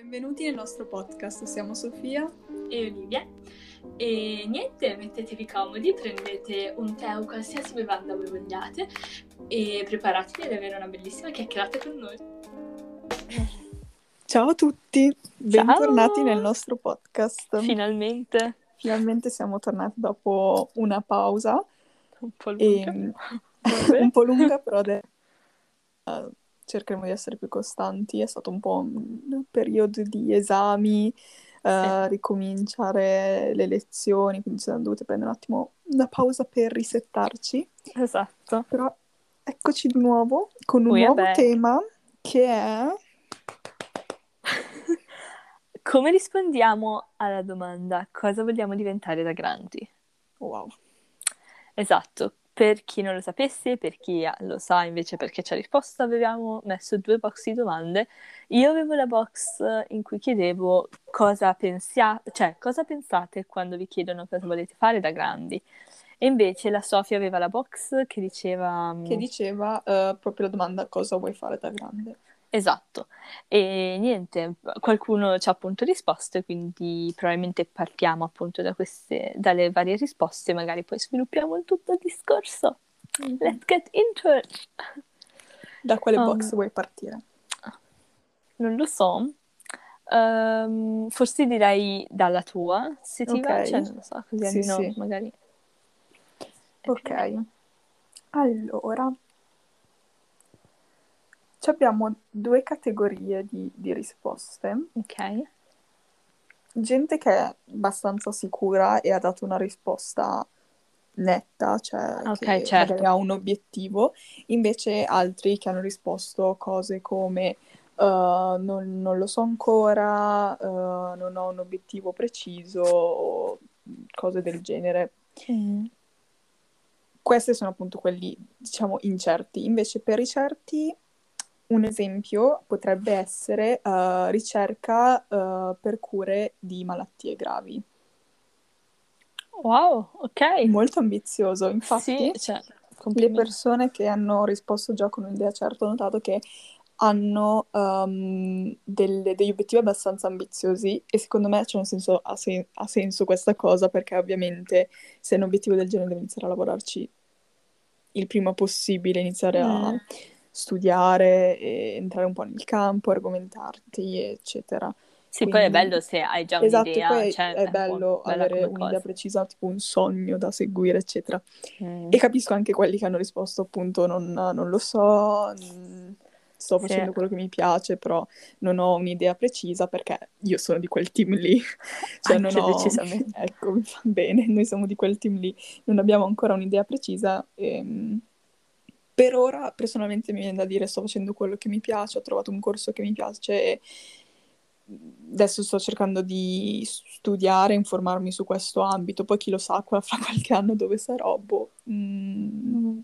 benvenuti nel nostro podcast. Siamo Sofia e Olivia. E niente, mettetevi comodi, prendete un tè o qualsiasi bevanda voi vogliate e preparatevi ad avere una bellissima chiacchierata con noi. Ciao a tutti, bentornati Ciao. nel nostro podcast. Finalmente. Finalmente siamo tornati dopo una pausa. Un po' lunga. E... un po' lunga, però adesso uh, cercheremo di essere più costanti. È stato un po' un periodo di esami, uh, ricominciare le lezioni, quindi ci siamo dovute prendere un attimo una pausa per risettarci. Esatto. Però eccoci di nuovo con un We nuovo tema che è... Come rispondiamo alla domanda cosa vogliamo diventare da grandi? Wow. Esatto, per chi non lo sapesse, per chi lo sa invece perché ci ha risposto, avevamo messo due box di domande. Io avevo la box in cui chiedevo cosa, pensia- cioè, cosa pensate quando vi chiedono cosa volete fare da grandi. E invece la Sofia aveva la box che diceva... Che diceva uh, proprio la domanda cosa vuoi fare da grande. Esatto, e niente, qualcuno ci ha appunto risposto, quindi probabilmente partiamo appunto da queste, dalle varie risposte, magari poi sviluppiamo tutto il discorso. Mm-hmm. Let's get into it! Da quale um, box vuoi partire? Non lo so. Um, forse direi dalla tua, se ti okay. va, cioè non lo so, così sì, almeno sì. magari... Ok, allora abbiamo due categorie di, di risposte. Ok. Gente che è abbastanza sicura e ha dato una risposta netta, cioè okay, che certo. ha un obiettivo, invece altri che hanno risposto cose come uh, non, non, lo so ancora, uh, non ho un obiettivo preciso, o cose del genere. Mm. Questi sono appunto quelli, diciamo, incerti. Invece per i certi un esempio potrebbe essere uh, ricerca uh, per cure di malattie gravi. Wow, ok. Molto ambizioso, infatti. Sì, cioè, le persone che hanno risposto già con un'idea certa ho notato che hanno um, delle, degli obiettivi abbastanza ambiziosi e secondo me cioè, senso, ha, sen- ha, senso questa cosa perché ovviamente se hai un obiettivo del genere devi iniziare a lavorarci il prima possibile, iniziare mm. a studiare, entrare un po' nel campo, argomentarti, eccetera. Sì, Quindi... poi è bello se hai già esatto, un'idea. Poi cioè, è bello avere un'idea cosa. precisa, tipo un sogno da seguire, eccetera. Mm. E capisco anche quelli che hanno risposto appunto non, non lo so, sto facendo sì. quello che mi piace, però non ho un'idea precisa perché io sono di quel team lì. cioè anche non ho... decisamente. Ecco, mi fa bene, noi siamo di quel team lì, non abbiamo ancora un'idea precisa e ehm, per ora, personalmente, mi viene da dire sto facendo quello che mi piace, ho trovato un corso che mi piace e adesso sto cercando di studiare, informarmi su questo ambito, poi chi lo sa fra qualche anno dove sarò, boh. Mm.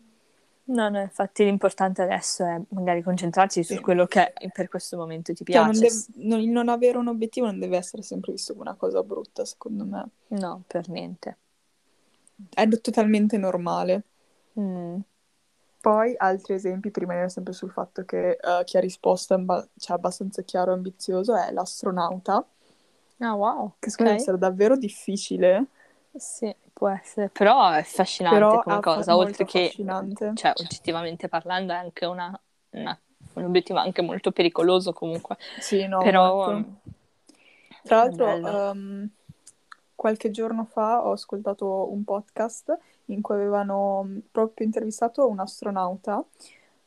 No, no, infatti l'importante adesso è magari concentrarsi sì. su quello che per questo momento ti piace. Cioè, non, deve, non, non, avere un obiettivo non deve essere sempre visto come una cosa brutta, secondo me. No, per niente. È totalmente normale. Mm. Poi altri esempi, per rimanere sempre sul fatto che uh, chi ha risposto è ba- cioè, abbastanza chiaro e ambizioso, è l'astronauta. Ah, wow. Che secondo me essere davvero difficile. Sì, può essere, però è affascinante però come cosa, oltre che, cioè, oggettivamente parlando, è anche una, una, un obiettivo anche molto pericoloso comunque. Sì, no, però... Molto. Tra l'altro, um, qualche giorno fa ho ascoltato un podcast in cui avevano mm, proprio intervistato un astronauta.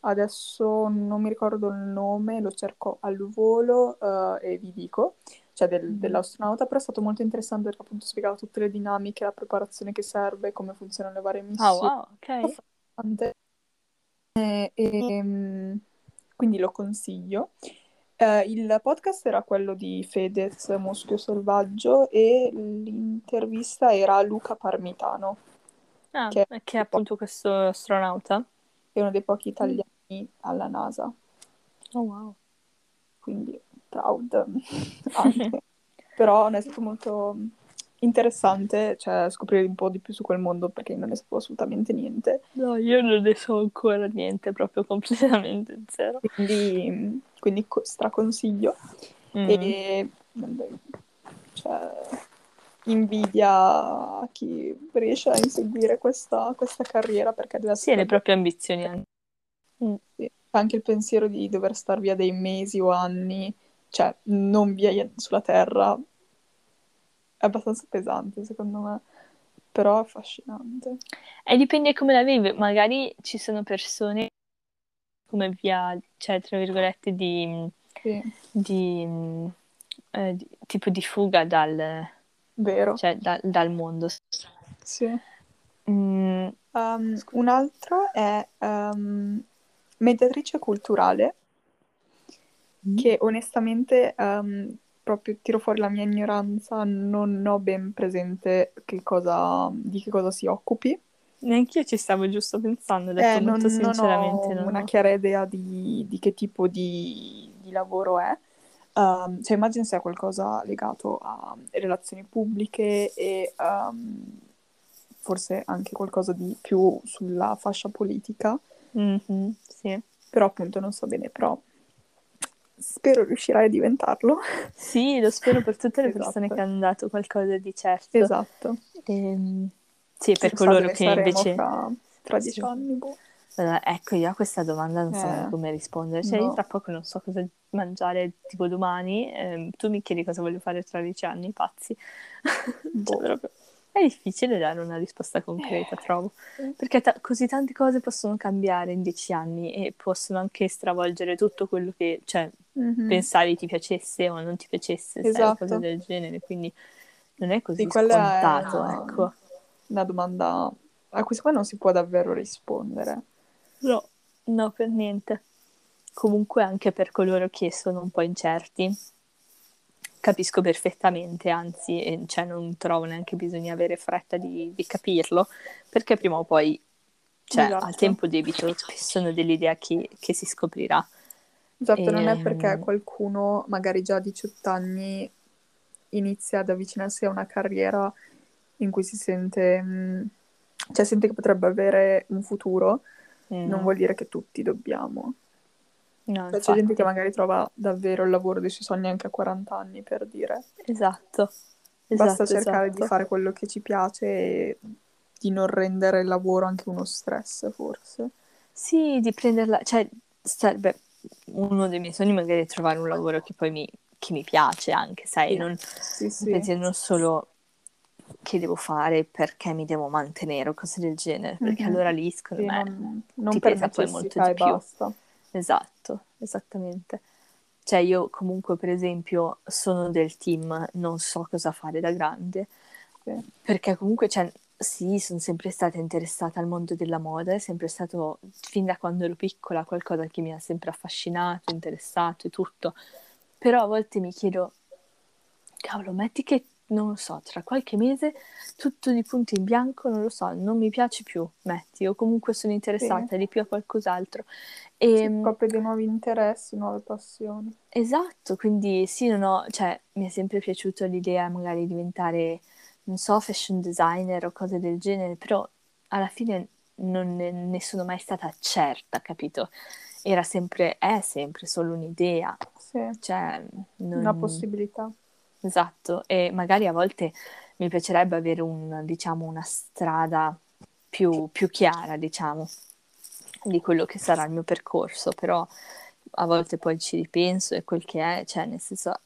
Adesso non mi ricordo il nome, lo cerco al volo uh, e vi dico, cioè del, mm. dell'astronauta, però è stato molto interessante perché appunto spiegava tutte le dinamiche, la preparazione che serve, come funzionano le varie missioni. Oh, wow, ok. E, e, mm, quindi lo consiglio. Uh, il podcast era quello di Fedez Muschio Selvaggio e l'intervista era a Luca Parmitano. Ah, che, che è appunto questo astronauta? È uno dei pochi italiani mm. alla NASA. Oh wow. Quindi proud anche. Però è stato molto interessante, cioè scoprire un po' di più su quel mondo perché non ne sapevo assolutamente niente. No, io non ne so ancora niente, proprio completamente zero. Quindi, quindi straconsiglio. Mm. e cioè, invidia a chi riesce a inseguire questa, questa carriera perché deve Sì, e le essere proprie ambizioni anche. Mm. sì. anche il pensiero di dover star via dei mesi o anni, cioè non via sulla terra, è abbastanza pesante secondo me, però è affascinante. E dipende come la vivi, magari ci sono persone come via, cioè tra virgolette, di, Sì, di, eh, di- tipo di fuga dal, vero. cioè, da- dal mondo. Sì. Mm, Um, un altro è um, mediatrice culturale, che onestamente um, proprio tiro fuori la mia ignoranza, non ho ben presente che cosa, di che cosa si occupi. neanche io ci stavo giusto pensando, detto Eh, non, molto non sinceramente. ho non una ho- chiara idea di, di che tipo di, di lavoro è. Um, cioè, immagino sia qualcosa legato a relazioni pubbliche e um, forse anche qualcosa di più sulla fascia politica, Mhm, sì. però appunto non so bene, però spero riuscirai a diventarlo. Sì, lo spero per tutte le persone Esatto. che hanno dato qualcosa di certo. Esatto. Ehm, sì, per coloro che invece... fra, fra dieci Sì. anni, boh. Allora, ecco, io a questa domanda non so Eh, neanche come rispondere. Cioè, io no. tra poco non so cosa mangiare tipo domani. ehm, tu mi chiedi cosa voglio fare tra dieci anni, pazzi. Boh. Cioè. È difficile dare una risposta concreta, trovo. Sì. Perché ta- così tante cose possono cambiare in dieci anni e possono anche stravolgere tutto quello che, cioè, Mhm. pensavi ti piacesse o non ti piacesse, Esatto. cose del genere. Quindi non è così Sì, quella è scontato, una, ecco. una domanda a cui me non si può davvero rispondere. No, no, per niente. Comunque anche per coloro che sono un po' incerti, capisco perfettamente, anzi, e, cioè, non trovo neanche bisogno avere fretta di, di capirlo, perché prima o poi, cioè, Esatto. a tempo debito, sono dell'idea che, che si scoprirà. Esatto, non è Ehm, perché qualcuno magari già a 18 anni inizia ad avvicinarsi a una carriera in cui si sente, mm, cioè sente che potrebbe avere un futuro, mm, non vuol dire che tutti dobbiamo. no, Cioè, c'è gente che magari trova davvero il lavoro dei suoi sogni anche a 40 anni, per dire. esatto, Basta esatto, cercare di esatto. fare quello che ci piace e di non rendere il lavoro anche uno stress, forse. Sì, di prenderla, cioè, sarebbe uno dei miei sogni magari è trovare un lavoro che poi mi, che mi piace anche, sai, non, sì, sì. non solo che devo fare perché mi devo mantenere o cose del genere, perché Mhm. allora lì, secondo Sì, me, non, non ti pesa poi molto di più. basta. Esatto, esattamente. Cioè io comunque, per esempio, sono del team non so cosa fare da grande, Sì. perché comunque, cioè, sì, sono sempre stata interessata al mondo della moda, è sempre stato, fin da quando ero piccola, qualcosa che mi ha sempre affascinato, interessato e tutto. Però a volte mi chiedo, cavolo, metti che, non lo so, tra qualche mese tutto di punto in bianco, non lo so, non mi piace più, metti, o comunque sono interessata di più a qualcos'altro. Sì, E, scopri dei nuovi interessi, nuove passioni. Esatto, quindi sì, non ho, cioè, mi è sempre piaciuta l'idea magari di diventare, non so, fashion designer o cose del genere, però alla fine non ne, ne sono mai stata certa, capito? Era sempre, è sempre solo un'idea, Sì, cioè, una non... possibilità. Esatto, e magari a volte mi piacerebbe avere un, diciamo, una strada più, più chiara, diciamo, di quello che sarà il mio percorso, però a volte poi ci ripenso e quel che è, cioè nel senso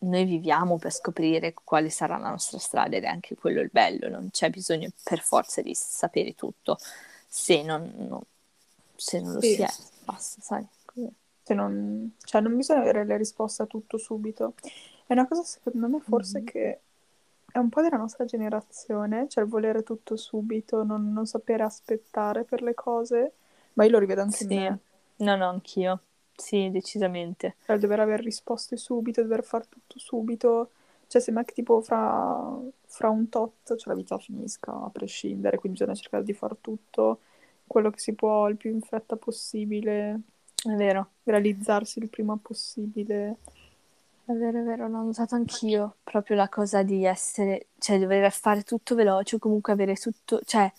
noi viviamo per scoprire quale sarà la nostra strada ed è anche quello il bello, non c'è bisogno per forza di sapere tutto se non, non- se non lo Sì. si è, basta, sai. così. Se non, cioè, non bisogna avere le risposte a tutto subito. È una cosa, secondo me, forse Mhm. che è un po' della nostra generazione, cioè il volere tutto subito, non, non sapere aspettare per le cose, ma io lo rivedo anche Sì, me. no, no, anch'io, sì, decisamente. Cioè, il dover avere risposte subito, dover fare tutto subito. Cioè, sembra che tipo fra, fra un tot, cioè la vita finisca a prescindere, quindi bisogna cercare di fare tutto quello che si può il più in fretta possibile, È vero. realizzarsi il prima possibile. È vero, è vero, l'ho notato anch'io, proprio la cosa di essere, cioè dover fare tutto veloce o comunque avere tutto, cioè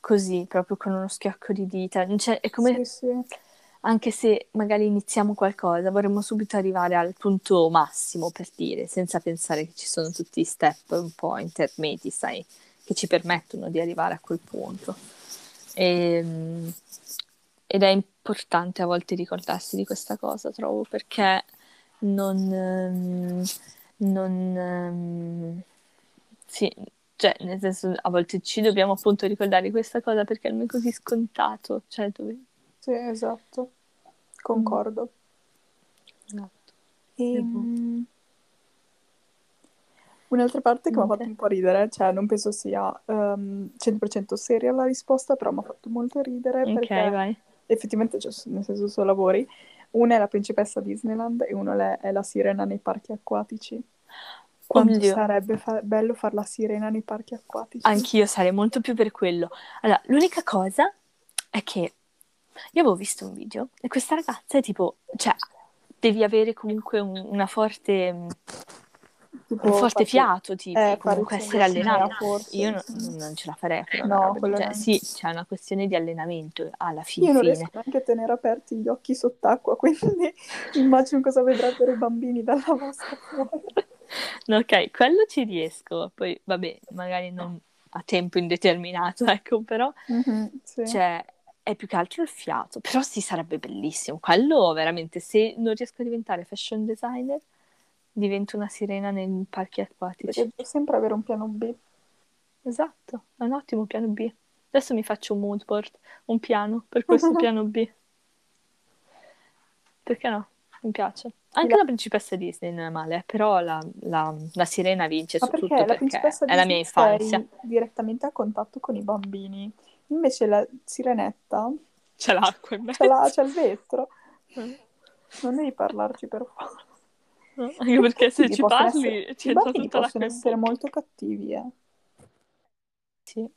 così, proprio con uno schiocco di dita. Cioè, è come, Sì, sì. anche se magari iniziamo qualcosa, vorremmo subito arrivare al punto massimo, per dire, senza pensare che ci sono tutti i step un po' intermedi, sai, che ci permettono di arrivare a quel punto. E, ehm, ed è importante a volte ricordarsi di questa cosa, trovo, perché non... Ehm, non ehm, sì, cioè, nel senso, a volte ci dobbiamo appunto ricordare questa cosa perché non è così scontato, cioè dove sì, esatto, concordo. Esatto. E, um, un'altra parte che mi ha fatto un po' ridere, cioè non penso sia um, 100% seria la risposta, però mi ha fatto molto ridere perché Ok, vai. effettivamente, cioè, nel senso, sono lavori. Una è la principessa Disneyland e una è la sirena nei parchi acquatici. Quanto Oddio. sarebbe fa- bello fare la sirena nei parchi acquatici? Anch'io sarei molto più per quello. Allora, l'unica cosa è che io avevo visto un video e questa ragazza è tipo, cioè, devi avere comunque un, una forte, Tipo un forte fiato, tipo, eh, comunque essere allenata. forse, Io no- sì. non ce la farei No, roba neanche. Sì, c'è una questione di allenamento alla fin Io non fine. riesco neanche a tenere aperti gli occhi sott'acqua, quindi immagino cosa vedrebbero i bambini dalla fuori. No, ok, quello ci riesco. Poi, vabbè, magari non a tempo indeterminato, ecco, però Mhm, sì. cioè, è più che altro il fiato. Però sì, sarebbe bellissimo. Quello veramente, se non riesco a diventare fashion designer, divento una sirena nei parchi acquatici. Perché devo sempre avere un piano B. Esatto, è un ottimo piano B. Adesso mi faccio un mood board, un piano per questo piano B. Perché no? Mi piace. Anche La- la principessa Disney non è male, però la, la- la sirena vince Ma su perché tutto la perché principessa è la mia infanzia. direttamente a contatto con i bambini. Invece la sirenetta C'è l'acqua in mezzo. c'è, c'è il vetro. Non devi parlarci per favore. Anche perché se ci parli essere- entra bambini tutta l'acqua possono essere molto cattivi, eh. Sì.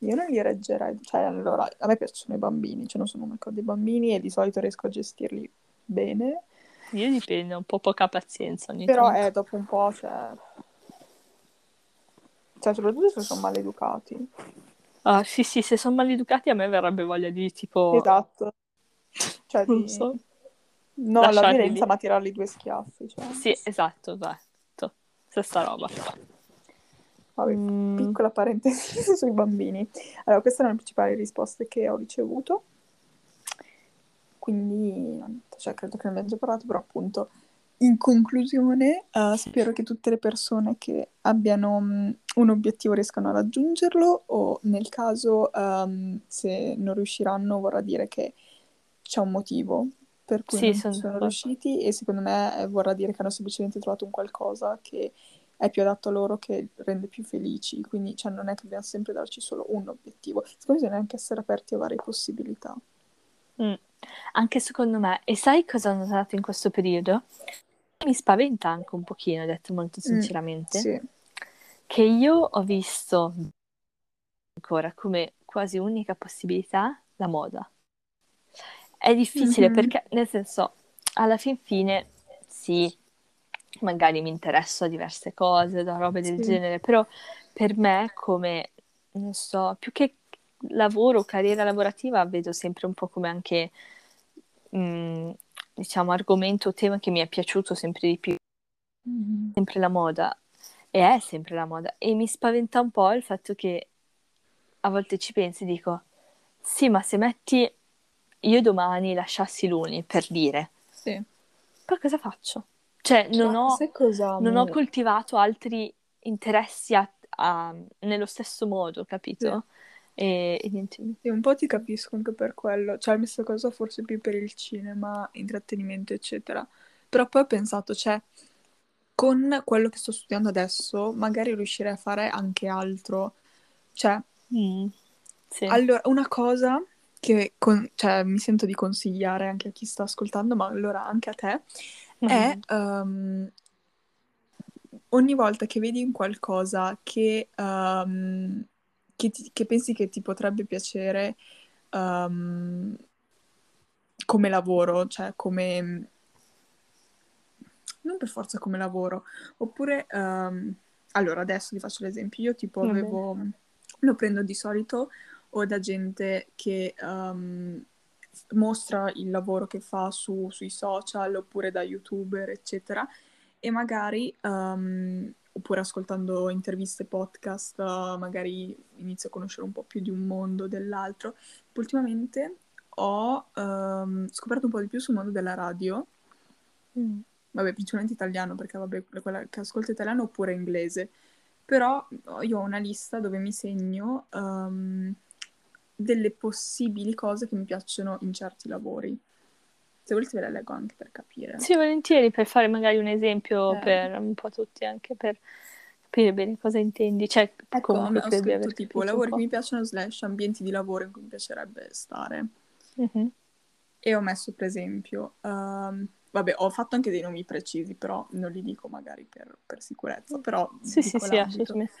Io non li reggerei. Cioè, allora, a me piacciono i bambini, cioè non sono mai con dei bambini e di solito riesco a gestirli bene. Io dipende, un po' poca pazienza ogni Però tanto. è dopo un po', cioè... Cioè, soprattutto se sono maleducati. Ah, sì, sì, se sono maleducati a me verrebbe voglia di tipo, Esatto. Cioè, non di... so. No, la violenza, lì. ma tirarli due schiaffi, cioè. Sì, esatto, esatto. Stessa roba. Vabbè, Mm, piccola parentesi sui bambini. Allora, queste erano le principali risposte che ho ricevuto. Quindi, cioè, credo che ne abbiamo già parlato, però appunto, in conclusione, eh, spero che tutte le persone che abbiano mh, un obiettivo riescano a raggiungerlo o nel caso, ehm, se non riusciranno, vorrà dire che c'è un motivo per cui sì, sono sono riusciti e secondo me eh, vorrà dire che hanno semplicemente trovato un qualcosa che è più adatto a loro, che rende più felici. Quindi, cioè, non è che dobbiamo sempre darci solo un obiettivo. Secondo me bisogna anche essere aperti a varie possibilità. Mm. Anche secondo me. E sai cosa ho notato in questo periodo? Mi spaventa anche un pochino, detto molto Mm, sinceramente, sì. che io ho visto ancora come quasi unica possibilità la moda. È difficile Mhm. perché, nel senso, alla fin fine, sì, magari mi interesso a diverse cose, da robe del Sì. genere, però per me come, non so, più che lavoro, carriera lavorativa, vedo sempre un po' come anche, mm, diciamo, argomento, tema che mi è piaciuto sempre di più, Mhm. sempre la moda, e è sempre la moda, e mi spaventa un po' il fatto che a volte ci pensi e dico, sì, ma se metti io domani lasciassi l'Uni, per dire, Sì. poi cosa faccio? Cioè, non ho, non ho coltivato altri interessi a- a- nello stesso modo, capito? E, e niente. Sì, un po' ti capisco anche per quello, cioè la stessa cosa forse più per il cinema, intrattenimento, eccetera. Però poi ho pensato, cioè, con quello che sto studiando adesso, magari riuscirei a fare anche altro. Cioè, Mm, sì. allora, una cosa che con- cioè, mi sento di consigliare anche a chi sta ascoltando, ma allora anche a te, è Mhm. ehm, ogni volta che vedi un qualcosa che, ehm, che ti- che pensi che ti potrebbe piacere ehm, come lavoro, cioè come... non per forza come lavoro, oppure... allora, adesso vi faccio l'esempio. Io tipo avevo... lo prendo di solito o da gente che ehm, mostra il lavoro che fa su, sui social oppure da youtuber, eccetera, e magari, um, oppure ascoltando interviste, podcast, uh, magari inizio a conoscere un po' più di un mondo dell'altro. Ultimamente ho um, scoperto un po' di più sul mondo della radio, mm. vabbè, principalmente italiano, perché vabbè, quella che ascolto italiano oppure inglese, però io ho una lista dove mi segno um, delle possibili cose che mi piacciono in certi lavori. Se volete ve la leggo anche per capire. Sì, volentieri, per fare magari un esempio eh. per un po' tutti, anche per capire bene cosa intendi. Cioè, ecco, comunque ho scritto tipo lavori che mi piacciono slash ambienti di lavoro in cui mi piacerebbe stare. Mm-hmm. E ho messo per esempio, um, vabbè, ho fatto anche dei nomi precisi, però non li dico magari per, per sicurezza, però... Sì, sì, sì, assolutamente.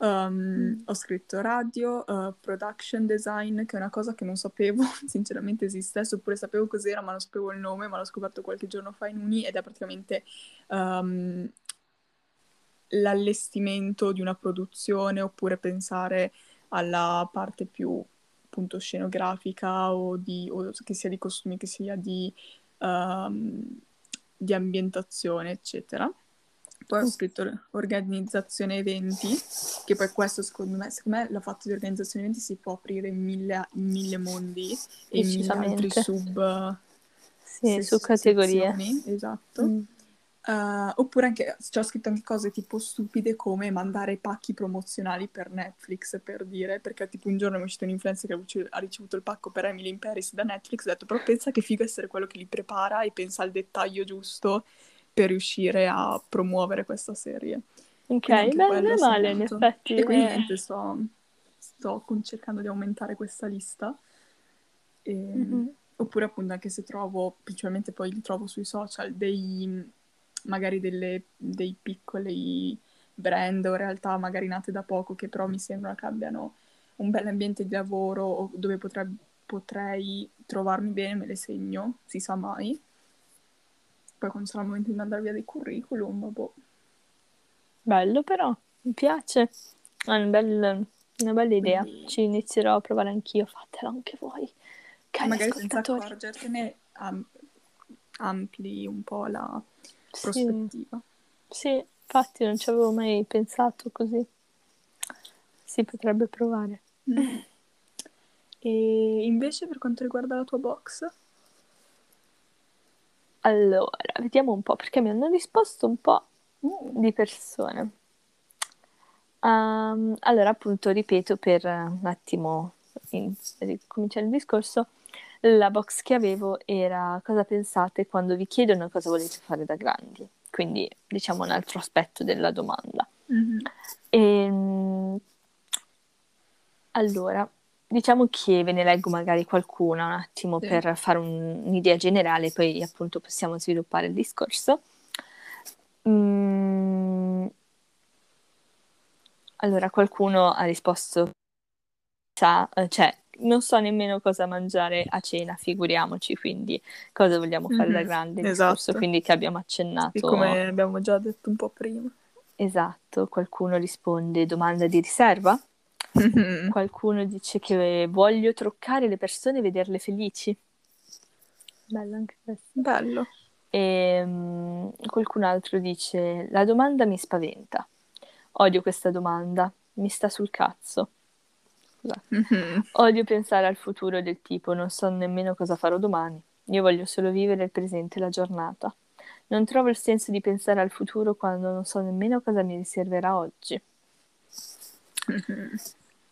Um. Ho scritto radio, uh, production design, che è una cosa che non sapevo sinceramente esistesse, oppure sapevo cos'era, ma non sapevo il nome, ma l'ho scoperto qualche giorno fa in Uni ed è praticamente um, l'allestimento di una produzione, oppure pensare alla parte più appunto scenografica o, di, o che sia di costumi, che sia di, um, di ambientazione, eccetera. Poi ho scritto organizzazione eventi, che poi questo secondo me, secondo me la fatto di organizzazione eventi si può aprire in mille, in mille mondi e in mille altri sub, sì, su categorie. Esatto. Mm. Uh, oppure anche, ci ho scritto anche cose tipo stupide come mandare pacchi promozionali per Netflix, per dire, perché tipo un giorno è uscito un influencer che ha ricevuto il pacco per Emily in Paris da Netflix, ho detto però pensa che figo essere quello che li prepara e pensa al dettaglio giusto per riuscire a promuovere questa serie. Ok, beh, non è male in effetti. E quindi niente, sto, sto cercando di aumentare questa lista. E, mm-hmm. Oppure appunto anche se trovo, principalmente poi li trovo sui social, dei magari delle, dei piccoli brand o realtà magari nate da poco che però mi sembrano che abbiano un bel ambiente di lavoro o dove potrei, potrei trovarmi bene, me le segno, si sa mai. Poi quando sarà il momento di andare via dei curriculum, boh. Bello però, mi piace. È una bella, una bella idea. Quindi... Ci inizierò a provare anch'io, fatelo anche voi. Cari Magari senza accorgertene am- ampli un po' la prospettiva. Sì. sì, infatti non ci avevo mai pensato così. Si potrebbe provare. Mm. E invece per quanto riguarda la tua box? Allora, vediamo un po', perché mi hanno risposto un po' di persone. Um, allora, appunto, ripeto per un attimo in, ricominciare il discorso, la box che avevo era cosa pensate quando vi chiedono cosa volete fare da grandi, quindi diciamo un altro aspetto della domanda. Mm-hmm. E, ehm, allora, Diciamo che ve ne leggo magari qualcuna un attimo sì. per fare un, un'idea generale, poi appunto possiamo sviluppare il discorso. Mm. Allora, qualcuno ha risposto, sa, eh, cioè, non so nemmeno cosa mangiare a cena, figuriamoci, quindi cosa vogliamo fare mm-hmm. da grande, esatto. discorso, quindi che abbiamo accennato. Sì, come abbiamo già detto un po' prima. Esatto, qualcuno risponde domanda di riserva. Mm-hmm. Qualcuno dice che voglio truccare le persone e vederle felici. Bello anche questo. Bello. E um, qualcun altro dice: La domanda mi spaventa. Odio questa domanda, mi sta sul cazzo. Mm-hmm. Odio pensare al futuro del tipo: Non so nemmeno cosa farò domani. Io voglio solo vivere il presente e la giornata. Non trovo il senso di pensare al futuro quando non so nemmeno cosa mi riserverà oggi. Mm-hmm.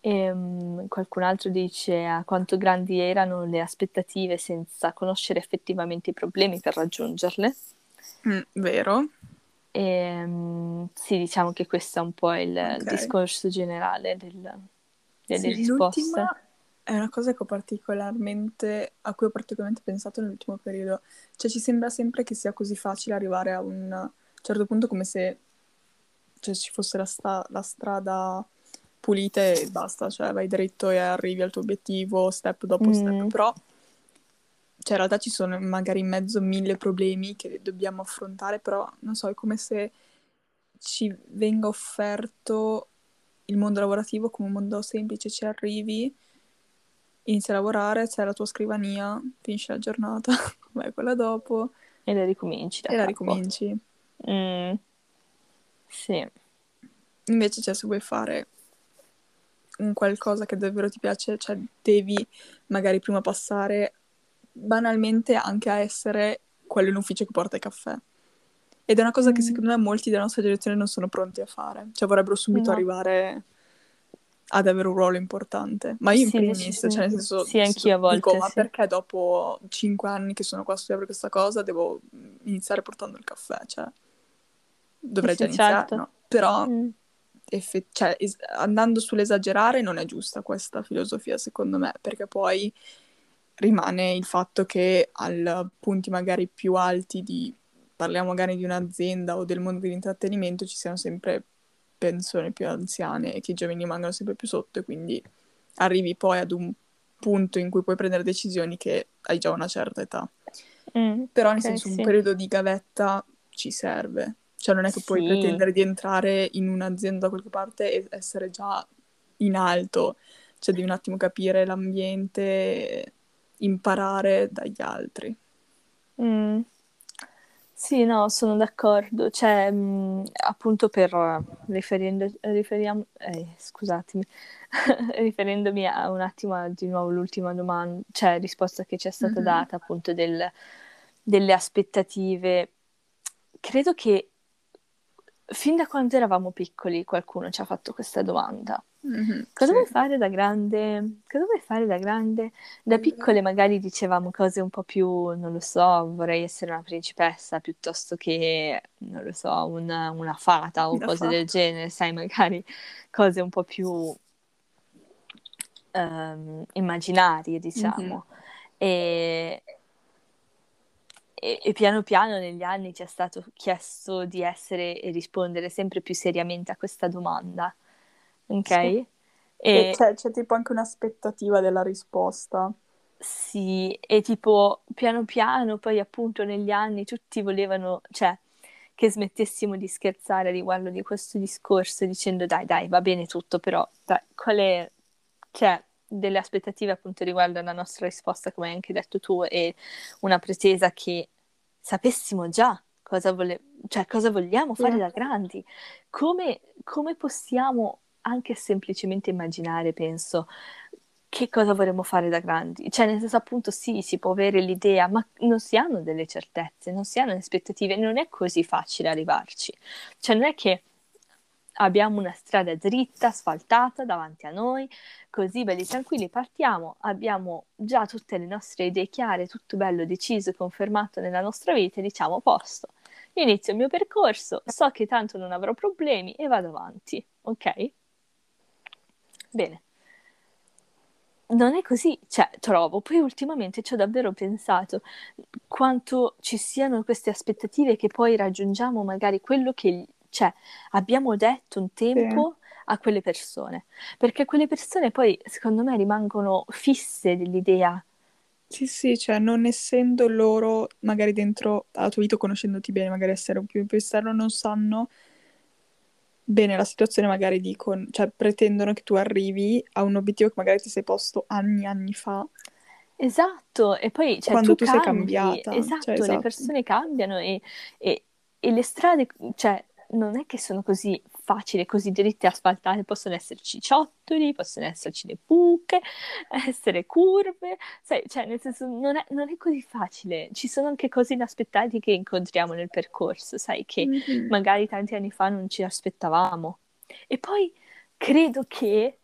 E, um, qualcun altro dice a quanto grandi erano le aspettative senza conoscere effettivamente i problemi per raggiungerle. Mm, vero. E, um, sì, diciamo che questo è un po' il okay. discorso generale del, delle sì, risposte. È una cosa che ho particolarmente, a cui ho particolarmente pensato nell'ultimo periodo. Cioè ci sembra sempre che sia così facile arrivare a un certo punto come se cioè, ci fosse la, sta- la strada pulita e basta, cioè vai dritto e arrivi al tuo obiettivo step dopo mm. step, però cioè, in realtà ci sono magari in mezzo mille problemi che dobbiamo affrontare, però non so, è come se ci venga offerto il mondo lavorativo come un mondo semplice, ci arrivi inizi a lavorare, c'è la tua scrivania, finisci la giornata, vai quella dopo. E la ricominci da E la capo. ricominci. Mm. Sì. Invece, cioè, se vuoi fare un qualcosa che davvero ti piace, cioè, devi magari prima passare banalmente anche a essere quello in ufficio che porta i caffè. Ed è una cosa che Mm. secondo me molti della nostra generazione non sono pronti a fare. Cioè, vorrebbero subito No. arrivare ad avere un ruolo importante. Ma io in Sì, primis, decisamente. cioè, nel senso, Sì, anch'io a dico, volte, ma sì. perché dopo cinque anni che sono qua a studiare per questa cosa devo iniziare portando il caffè? Cioè, dovrei Sì, già iniziare, certo. no? Però Mm. Effe- cioè, es- andando sull'esagerare non è giusta questa filosofia, secondo me, perché poi rimane il fatto che al punti magari più alti di, parliamo magari di un'azienda o del mondo dell'intrattenimento, ci siano sempre persone più anziane e che i giovani rimangono sempre più sotto e quindi arrivi poi ad un punto in cui puoi prendere decisioni che hai già una certa età. Mm, Però nel ok, senso un sì. periodo di gavetta ci serve. Cioè non è che puoi Sì. pretendere di entrare in un'azienda da qualche parte e essere già in alto. Cioè devi un attimo capire l'ambiente, imparare dagli altri. Mm. Sì, no, sono d'accordo. Cioè, mm, appunto per eh, riferendo, riferiamo, eh, scusatemi, riferendomi a un attimo a, di nuovo l'ultima domanda, cioè risposta che ci è stata Mhm. data, appunto del- delle aspettative. Credo che fin da quando eravamo piccoli qualcuno ci ha fatto questa domanda. Mhm, Cosa sì. vuoi fare da grande? Cosa vuoi fare da grande? Da piccole magari dicevamo cose un po' più, non lo so, vorrei essere una principessa piuttosto che, non lo so, una, una fata o Una cose fata. del genere, sai, magari cose un po' più ehm, immaginarie, diciamo. E, e, e piano piano negli anni ci è stato chiesto di essere e rispondere sempre più seriamente a questa domanda, ok? Sì. E c'è, c'è tipo anche un'aspettativa della risposta. Sì, e tipo piano piano, poi appunto negli anni tutti volevano, cioè, che smettessimo di scherzare riguardo di questo discorso dicendo dai, dai, va bene tutto, però dai, qual è, cioè, delle aspettative appunto riguardo alla nostra risposta, come hai anche detto tu, e una pretesa che sapessimo già cosa, vole- cioè, cosa vogliamo fare da grandi, come, come possiamo anche semplicemente immaginare, penso, che cosa vorremmo fare da grandi. Cioè, nel senso, appunto, sì, si può avere l'idea, ma non si hanno delle certezze, non si hanno aspettative, non è così facile arrivarci. Cioè, non è che abbiamo una strada dritta, asfaltata davanti a noi, così belli tranquilli, partiamo, abbiamo già tutte le nostre idee chiare, tutto bello deciso confermato nella nostra vita e diciamo, posto, inizio il mio percorso, so che tanto non avrò problemi e vado avanti, ok? Bene. Non è così, cioè, trovo. Poi ultimamente ci ho davvero pensato quanto ci siano queste aspettative che poi raggiungiamo magari quello che, cioè, abbiamo detto un tempo a quelle persone. Perché quelle persone poi, secondo me, rimangono fisse dell'idea. Sì, sì, cioè non essendo loro magari dentro alla tua vita, conoscendoti bene, magari essere un più più esterno, non sanno bene la situazione, magari dicono, cioè pretendono che tu arrivi a un obiettivo che magari ti sei posto anni e anni fa. Esatto, e poi cioè, Quando tu tu sei cambi, cambiata, esatto, cioè, le esatto. persone cambiano e, e- e le strade, cioè, non è che sono così facili, così dritte e asfaltate, possono esserci ciottoli, possono esserci le buche, essere curve, sai, cioè, nel senso, non è, non è così facile. Ci sono anche cose inaspettate che incontriamo nel percorso, sai, che Mhm. magari tanti anni fa non ci aspettavamo. E poi credo che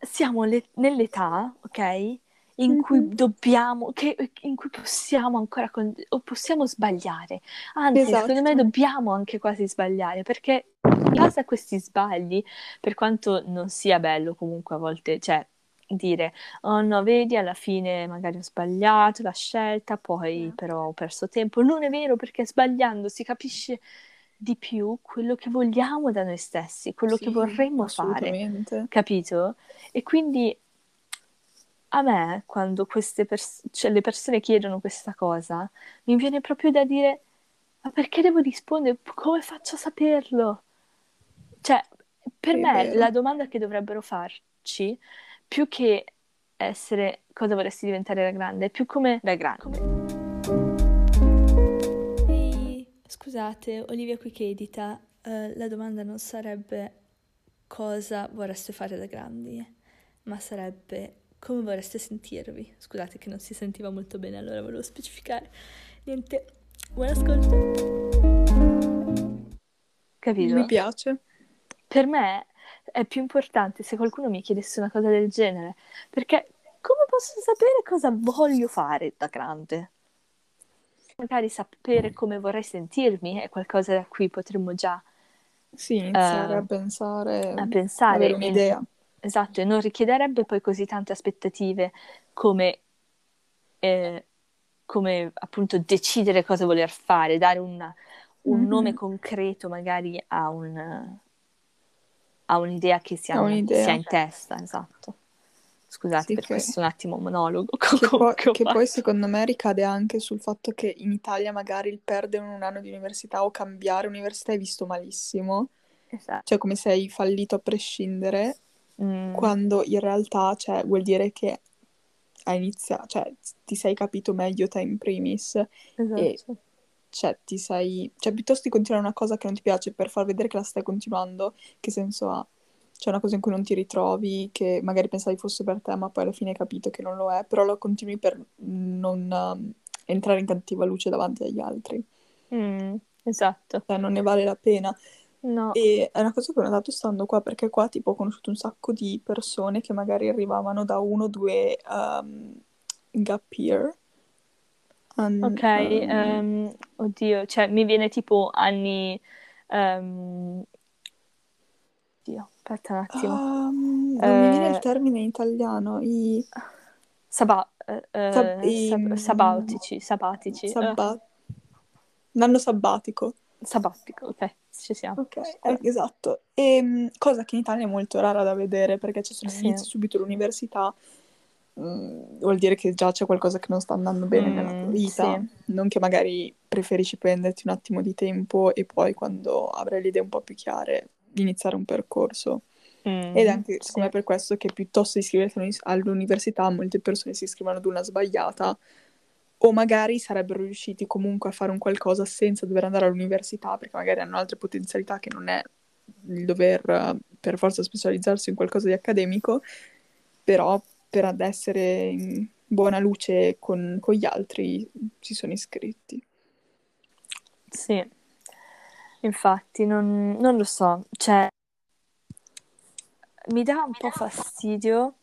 siamo le- nell'età, ok? In cui Mhm. dobbiamo, che, in cui possiamo ancora, con- o possiamo sbagliare. Anzi, secondo me Esatto. dobbiamo anche quasi sbagliare, perché in base a questi sbagli, per quanto non sia bello comunque a volte, cioè, dire, oh no, vedi, alla fine magari ho sbagliato la scelta, poi Sì. però ho perso tempo. Non è vero, perché sbagliando si capisce di più quello che vogliamo da noi stessi, quello che Sì, vorremmo fare, capito? E quindi a me, quando queste pers- cioè, le persone chiedono questa cosa, mi viene proprio da dire, ma perché devo rispondere? Come faccio a saperlo? Cioè, per è me vero. la domanda che dovrebbero farci più che essere cosa vorresti diventare da grande, è più come da grande. Ehi, scusate, Olivia qui che edita, uh, la domanda non sarebbe cosa vorreste fare da grandi, ma sarebbe come vorreste sentirvi. Scusate che non si sentiva molto bene, allora volevo specificare. Niente, buon ascolto. Capito? Mi piace. Per me è più importante se qualcuno mi chiedesse una cosa del genere, perché come posso sapere cosa voglio fare da grande? Magari sapere come vorrei sentirmi è qualcosa da cui potremmo già sì, iniziare uh, a pensare, a pensare avere un'idea. E, esatto, e non richiederebbe poi così tante aspettative come, eh, come appunto decidere cosa voler fare, dare una, un mm-hmm. nome concreto magari a, un, a un'idea che si ha, un'idea. si ha in testa, esatto. Scusate sì, per che... questo un attimo monologo. Che, po- che poi secondo me ricade anche sul fatto che in Italia magari il perdere un anno di università o cambiare università è visto malissimo. Esatto. Cioè come se hai fallito a prescindere, mm. quando in realtà cioè, vuol dire che hai iniziato, cioè ti sei capito meglio te in primis. Esatto. E cioè, ti sei... Cioè, piuttosto di continuare una cosa che non ti piace per far vedere che la stai continuando, che senso ha? C'è una cosa in cui non ti ritrovi, che magari pensavi fosse per te, ma poi alla fine hai capito che non lo è, però lo continui per non uh, entrare in cattiva luce davanti agli altri. Mm, esatto. Cioè, non ne vale la pena. No. E è una cosa che ho notato stando qua, perché qua tipo ho conosciuto un sacco di persone che magari arrivavano da uno o due um, gap year Um, ok, um, oddio, cioè mi viene tipo anni... Um, oddio, aspetta un attimo. Um, non mi viene il eh, termine in italiano. I... Saba- uh, Sab- i... sab- sabautici, sabatici. Sabba- uh. L'anno sabbatico. Sabbatico, ok, ci siamo. Ok, eh, esatto. E, ehm, cosa che in Italia è molto rara da vedere perché ci sono sì. inizi subito l'università Mm, vuol dire che già c'è qualcosa che non sta andando bene mm, nella tua vita, sì. non che magari preferisci prenderti un attimo di tempo e poi quando avrai le idee un po' più chiare iniziare un percorso. Mm, Ed è anche sì. secondo me per questo che piuttosto di iscriverti all'università molte persone si iscrivono ad una sbagliata o magari sarebbero riusciti comunque a fare un qualcosa senza dover andare all'università perché magari hanno altre potenzialità che non è il dover per forza specializzarsi in qualcosa di accademico, però per ad essere in buona luce con, con gli altri si sono iscritti. Sì, infatti non, non lo so, cioè mi dà un po' fastidio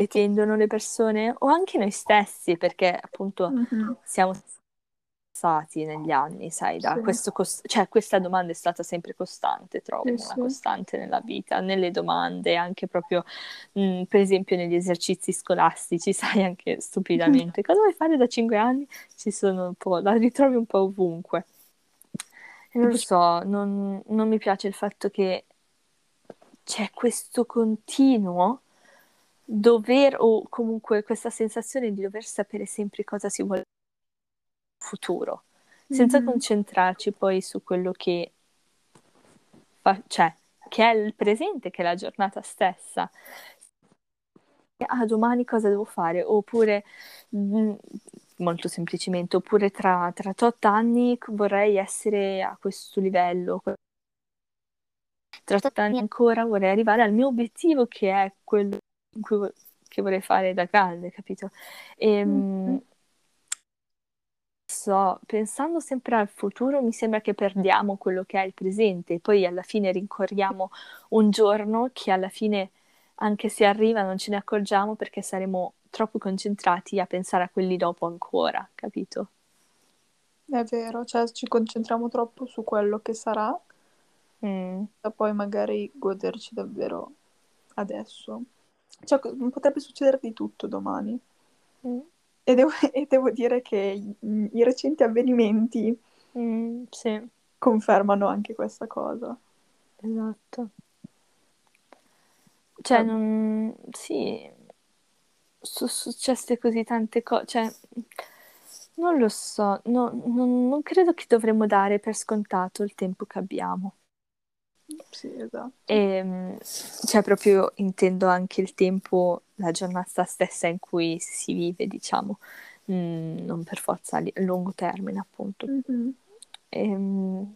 che tendono le persone o anche noi stessi perché appunto mm-hmm. siamo passati negli anni, sai, da sì. questo cost- cioè questa domanda è stata sempre costante, trovo, sì, una sì. costante nella vita, nelle domande, anche proprio, mh, mm, per esempio negli esercizi scolastici, sai, anche stupidamente, cosa vuoi fare da cinque anni? Ci sono un po', la ritrovi un po' ovunque. E non lo so, non, non mi piace il fatto che c'è questo continuo dover, o comunque questa sensazione di dover sapere sempre cosa si vuole futuro, senza mm-hmm. concentrarci poi su quello che fa, cioè, che è il presente, che è la giornata stessa. Ah, domani cosa devo fare? Oppure, mh, mm, molto semplicemente, oppure tra, tra tot anni vorrei essere a questo livello. Tra tot anni ancora vorrei arrivare al mio obiettivo che è quello che vorrei fare da grande, capito? E, mm-hmm so, pensando sempre al futuro, mi sembra che perdiamo quello che è il presente, e poi alla fine rincorriamo un giorno che alla fine, anche se arriva, non ce ne accorgiamo perché saremo troppo concentrati a pensare a quelli dopo ancora, capito? È vero, cioè ci concentriamo troppo su quello che sarà, mm. da poi magari goderci davvero adesso. Cioè, potrebbe succedere di tutto domani. Mm. E devo, e devo dire che i, i recenti avvenimenti mm, sì. confermano anche questa cosa. Esatto. Cioè, ah. non... Sì, sono successe così tante cose, cioè, non lo so, no, non, non credo che dovremmo dare per scontato il tempo che abbiamo. Sì, esatto. E, ehm, cioè, proprio intendo anche il tempo, la giornata stessa in cui si vive, diciamo, mm, non per forza a lungo termine, appunto. Mm-hmm. E, ehm,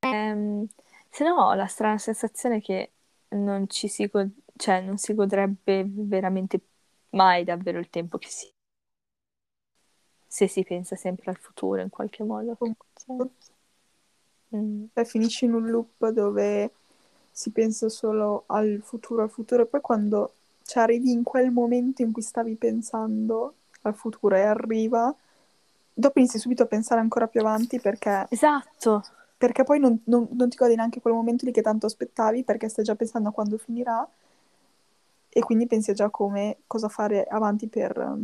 ehm, se no ho la strana sensazione che non ci si, go- cioè, non si godrebbe veramente mai davvero il tempo che si se si pensa sempre al futuro in qualche modo. Cioè, mm. Cioè, finisci in un loop dove si pensa solo al futuro, al futuro, e poi quando ci arrivi in quel momento in cui stavi pensando al futuro e arriva, dopo inizi subito a pensare ancora più avanti perché... Esatto. Perché poi non, non, non ti godi neanche quel momento lì che tanto aspettavi perché stai già pensando a quando finirà e quindi pensi già come cosa fare avanti per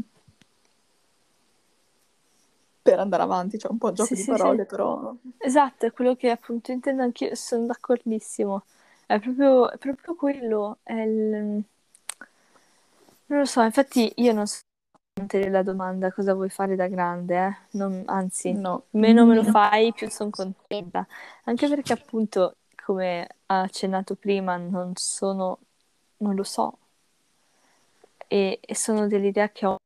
per andare avanti, c'è cioè un po' un gioco sì, di sì, parole, sì. però... Esatto, è quello che appunto intendo anch'io, sono d'accordissimo. È proprio, è proprio quello, è il... Non lo so, infatti io non so la domanda cosa vuoi fare da grande, eh? non, anzi, no. meno me lo fai, più sono contenta. Anche perché appunto, come ha accennato prima, non sono, non lo so. E, e sono dell'idea che ho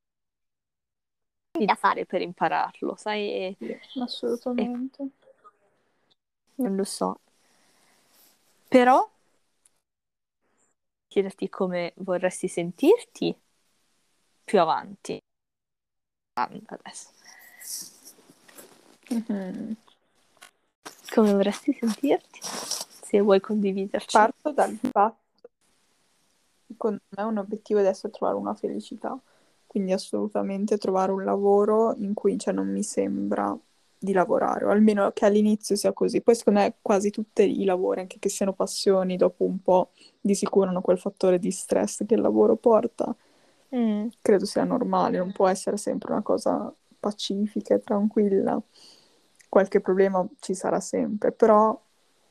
da fare per impararlo, sai? Sì, assolutamente. E... Non lo so. Però chiederti come vorresti sentirti più avanti. Adesso. Mm-hmm. Come vorresti sentirti? Se vuoi condividerci. Parto dal fatto, secondo me un obiettivo adesso è trovare una felicità quindi assolutamente trovare un lavoro in cui cioè, non mi sembra di lavorare, o almeno che all'inizio sia così. Poi secondo me quasi tutti i lavori, anche che siano passioni, dopo un po' di sicuro hanno quel fattore di stress che il lavoro porta. Mm. Credo sia normale, non può essere sempre una cosa pacifica e tranquilla. Qualche problema ci sarà sempre, però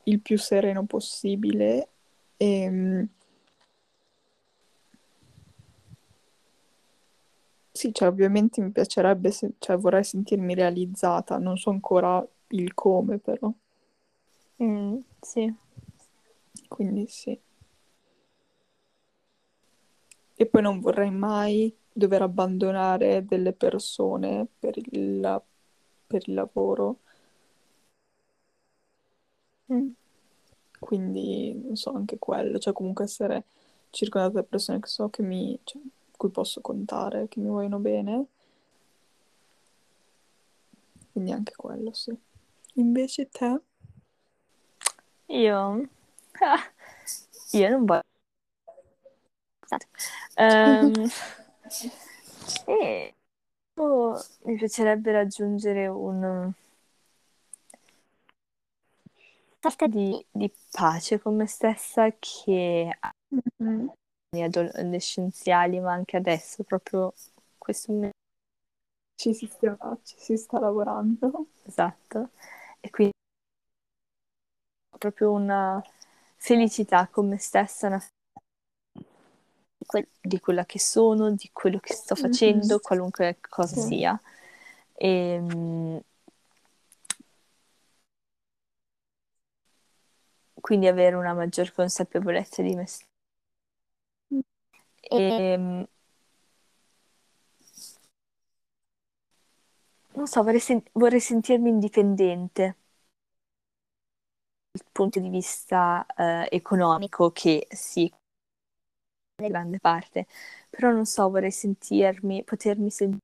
il più sereno possibile e Sì, cioè ovviamente mi piacerebbe, se- cioè vorrei sentirmi realizzata, non so ancora il come però, Mm, sì. quindi sì. E poi non vorrei mai dover abbandonare delle persone per il, per il lavoro, Mm. quindi non so, anche quello, cioè comunque essere circondata da persone che so che mi, cioè, cui posso contare, che mi vogliono bene. Quindi anche quello, sì. Invece te? Io? Ah, io non voglio... Um, e oh, mi piacerebbe raggiungere un sorta di, di pace con me stessa che mm-hmm adolescenziali, ma anche adesso, proprio questo momento. Ci si, sta, ci si sta lavorando. Esatto. E quindi proprio una felicità con me stessa, una di quella che sono, di quello che sto facendo, mm-hmm. qualunque cosa sì. sia. E, ehm, quindi avere una maggior consapevolezza di me stessa e, ehm, non so, vorrei, sen- vorrei sentirmi indipendente. Dal punto di vista eh, economico, che sì, in grande parte, però non so, vorrei sentirmi, potermi sentire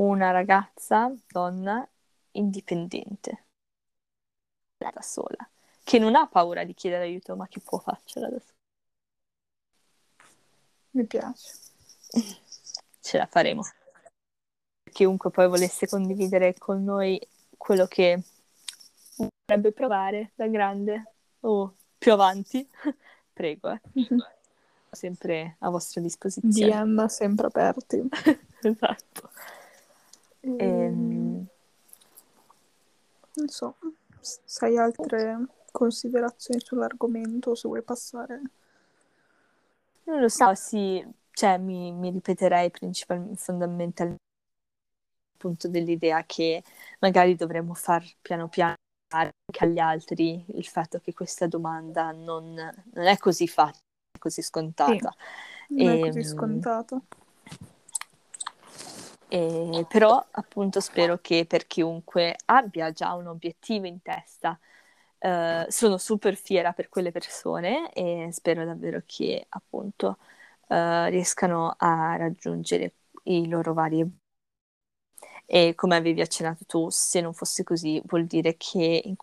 una ragazza, donna, indipendente, da sola, che non ha paura di chiedere aiuto, ma che può farcela da sola. Mi piace. Ce la faremo. Chiunque poi volesse condividere con noi quello che vorrebbe provare da grande o più avanti, prego. Eh. Sempre a vostra disposizione. DM sempre aperti. esatto. Ehm... Non so, se hai altre considerazioni sull'argomento, se vuoi passare non lo so, sì, cioè mi, mi ripeterei principalmente, fondamentalmente appunto dell'idea che magari dovremmo far piano piano anche agli altri il fatto che questa domanda non, non è così fatta, così scontata. Sì, non E, è così mm, scontato. E, però appunto spero che per chiunque abbia già un obiettivo in testa, eh, sono super fiera per quelle persone e spero davvero che appunto eh, riescano a raggiungere i loro vari e come avevi accennato tu, se non fosse così vuol dire che in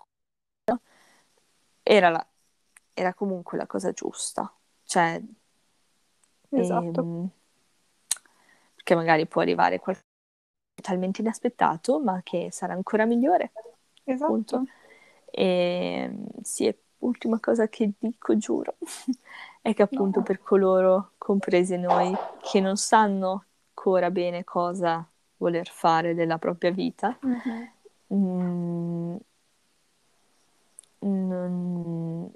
era, la- era comunque la cosa giusta, cioè Esatto. ehm, perché magari può arrivare qualcosa talmente inaspettato, ma che sarà ancora migliore, appunto. E sì, e ultima cosa che dico, giuro, è che appunto No. per coloro, compresi noi, che non sanno ancora bene cosa voler fare della propria vita, Mhm. mm, non,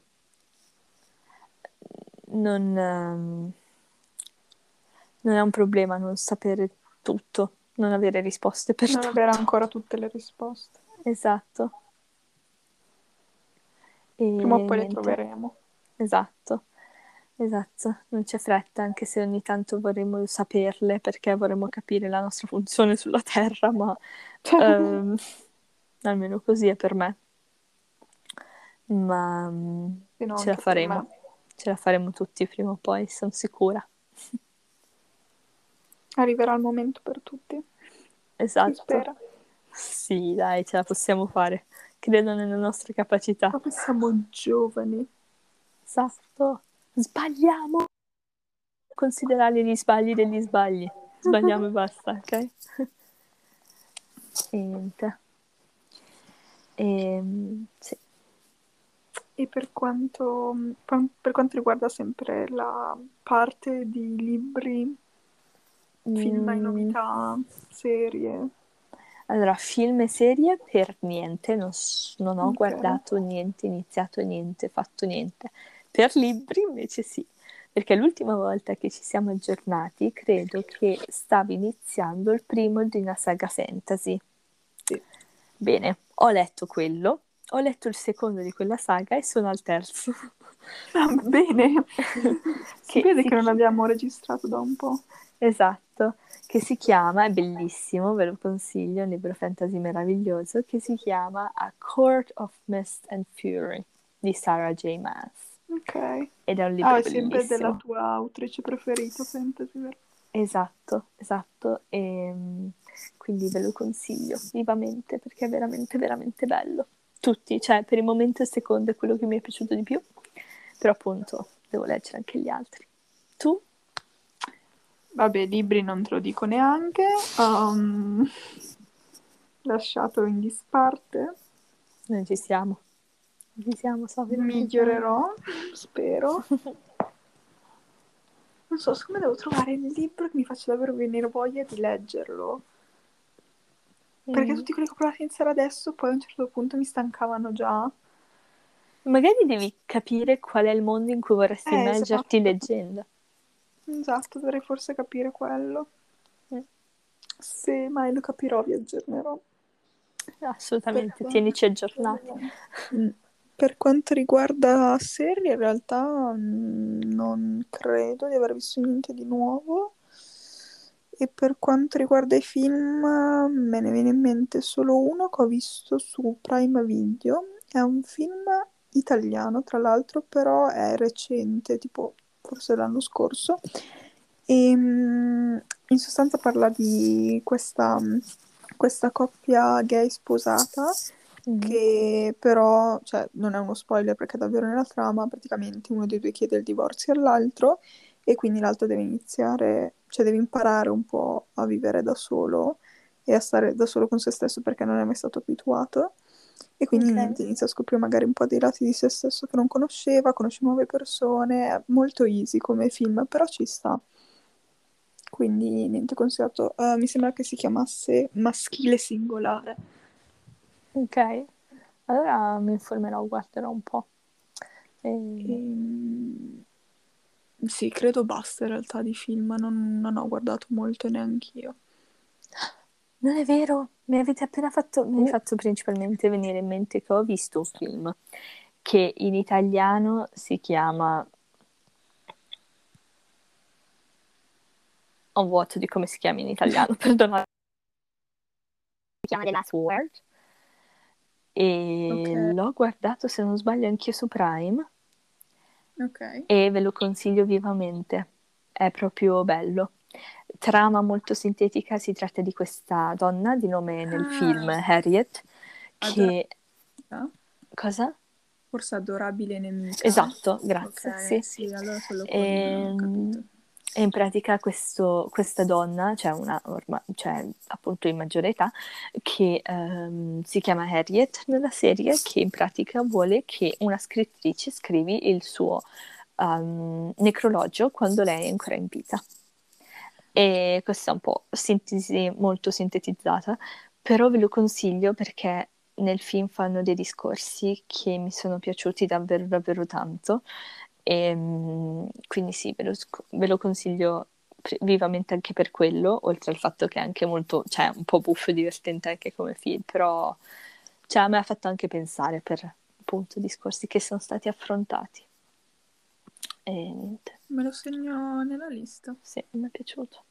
non, ehm, non è un problema non sapere tutto, non avere risposte per Non tutto. avere ancora tutte le risposte. Esatto. E Prima o poi le niente. troveremo. Esatto, esatto, non c'è fretta, anche se ogni tanto vorremmo saperle perché vorremmo capire la nostra funzione sulla Terra, ma ehm, almeno così è per me. Ma mm, no, ce la faremo, ce la faremo tutti prima o poi, sono sicura. Arriverà il momento per tutti. Esatto. Sì, dai, ce la possiamo fare. Credo nelle nostre capacità. Proprio siamo giovani. Esatto. Sbagliamo. Considerare gli sbagli degli sbagli. Sbagliamo e basta, ok? E niente. Ehm, sì. E per quanto, per quanto riguarda sempre la parte di libri, film e Mm, novità, serie, Allora, film e serie per niente, non, non ho Ok. guardato niente, iniziato niente, fatto niente. Per libri invece sì, perché l'ultima volta che ci siamo aggiornati credo che stavi iniziando il primo di una saga fantasy. Sì. Bene, ho letto quello, ho letto il secondo di quella saga e sono al terzo. Ah, bene. si Che vede si che non abbiamo registrato da un po'. Esatto, che si chiama, è bellissimo, ve lo consiglio, un libro fantasy meraviglioso, che si chiama A Court of Mist and Fury di Sarah J. Maas. Ok. Ed è un libro Ah, è sempre della bellissimo. tua autrice preferita, fantasy, vero? Esatto, esatto. E, mm, quindi ve lo consiglio vivamente perché è veramente, veramente bello. Tutti, cioè per il momento il secondo è quello che mi è piaciuto di più, però appunto devo leggere anche gli altri. Tu? Vabbè, libri non te lo dico neanche. Um, lasciato in disparte. Noi ci siamo. Non ci siamo. Migliorerò, spero. Non so, siccome devo trovare il libro che mi faccia davvero venire voglia di leggerlo. Perché Mm. tutti quelli che ho provato a iniziare adesso, poi a un certo punto mi stancavano già. Magari devi capire qual è il mondo in cui vorresti Eh, immergerti esatto. leggendo. Esatto, dovrei forse capire quello. Mm. Se mai lo capirò, vi aggiornerò. Assolutamente, Per tienici aggiornati. Mm. Per quanto riguarda serie, in realtà mm, non credo di aver visto niente di nuovo. E per quanto riguarda i film, me ne viene in mente solo uno che ho visto su Prime Video. È un film italiano, tra l'altro, però è recente, tipo forse l'anno scorso. E mm, in sostanza parla di questa, questa coppia gay sposata Mhm. che però, cioè, non è uno spoiler perché è davvero nella trama, praticamente uno dei due chiede il divorzio all'altro e quindi l'altro deve iniziare, cioè deve imparare un po' a vivere da solo e a stare da solo con se stesso perché non è mai stato abituato. E quindi Ok. niente, inizia a scoprire magari un po' dei lati di se stesso che non conosceva, conosce nuove persone, è molto easy come film, però ci sta. Quindi niente, consigliato. Eh, mi sembra che si chiamasse Maschile Singolare. Ok, allora mi informerò, guarderò un po'. E- Ehm, Sì, credo basta in realtà di film, non, non ho guardato molto neanch'io. Non è vero, mi avete appena fatto, mi Oh. fatto principalmente venire in mente che ho visto un film che in italiano si chiama... Ho un vuoto di come si chiama in italiano, perdonate. Si chiama The Last Word. E Ok. l'ho guardato, se non sbaglio, anch'io su Prime Ok. e ve lo consiglio vivamente. È proprio bello. Trama molto sintetica, si tratta di questa donna di nome nel Ah. film Harriet, che... Ah, Cosa? Forse adorabile nemica. Esatto, grazie, Ok, sì. sì, allora quello con... Ehm. E in pratica questo- questa donna, cioè una orma- cioè appunto in maggiore età, che ehm, si chiama Harriet nella serie, che in pratica vuole che una scrittrice scrivi il suo ehm, necrologio quando lei è ancora in vita. E questa è un po' sintesi molto sintetizzata, però ve lo consiglio perché nel film fanno dei discorsi che mi sono piaciuti davvero davvero tanto e mm, quindi sì, ve lo, ve lo consiglio vivamente anche per quello, oltre al fatto che è anche molto, cioè un po' buffo e divertente anche come film, però cioè, a me ha fatto anche pensare per appunto discorsi che sono stati affrontati. E niente, Me lo segno nella lista. sì, mi è piaciuto.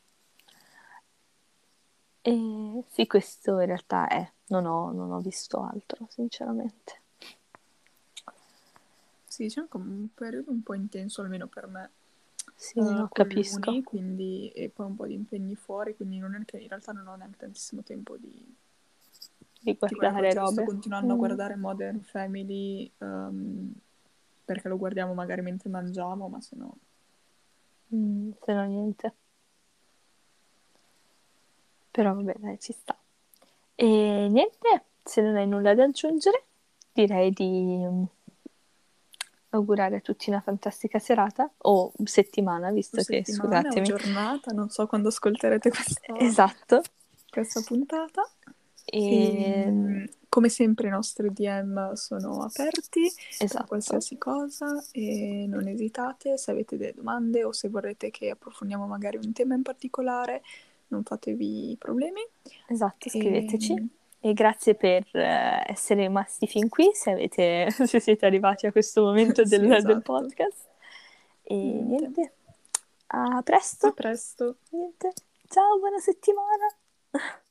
E sì, questo in realtà è, non ho, non ho visto altro, sinceramente. Sì, c'è anche un periodo un po' intenso, almeno per me. Sì, no, con capisco. l'uni, quindi, e poi un po' di impegni fuori, quindi non è che in realtà non ho neanche tantissimo tempo di, Di di guardare cose. Sto robe. continuando a Mm. guardare Modern Family ehm, perché lo guardiamo magari mentre mangiamo, ma se no... Mm, se no niente. Però vabbè, dai, ci sta. E niente, se non hai nulla da aggiungere, direi di mm, augurare a tutti una fantastica serata o settimana, visto o che, settimana scusatemi. giornata, non so quando ascolterete questa, Esatto. questa puntata. E... E, come sempre i nostri DM sono aperti per Esatto. qualsiasi cosa e non esitate se avete delle domande o se vorrete che approfondiamo magari un tema in particolare, non fatevi problemi. Esatto, scriveteci. E, E grazie per eh, essere rimasti fin qui, se, avete, se siete arrivati a questo momento Sì, del, del esatto. podcast. E Niente. niente, a a presto. presto. Niente. Ciao, buona settimana.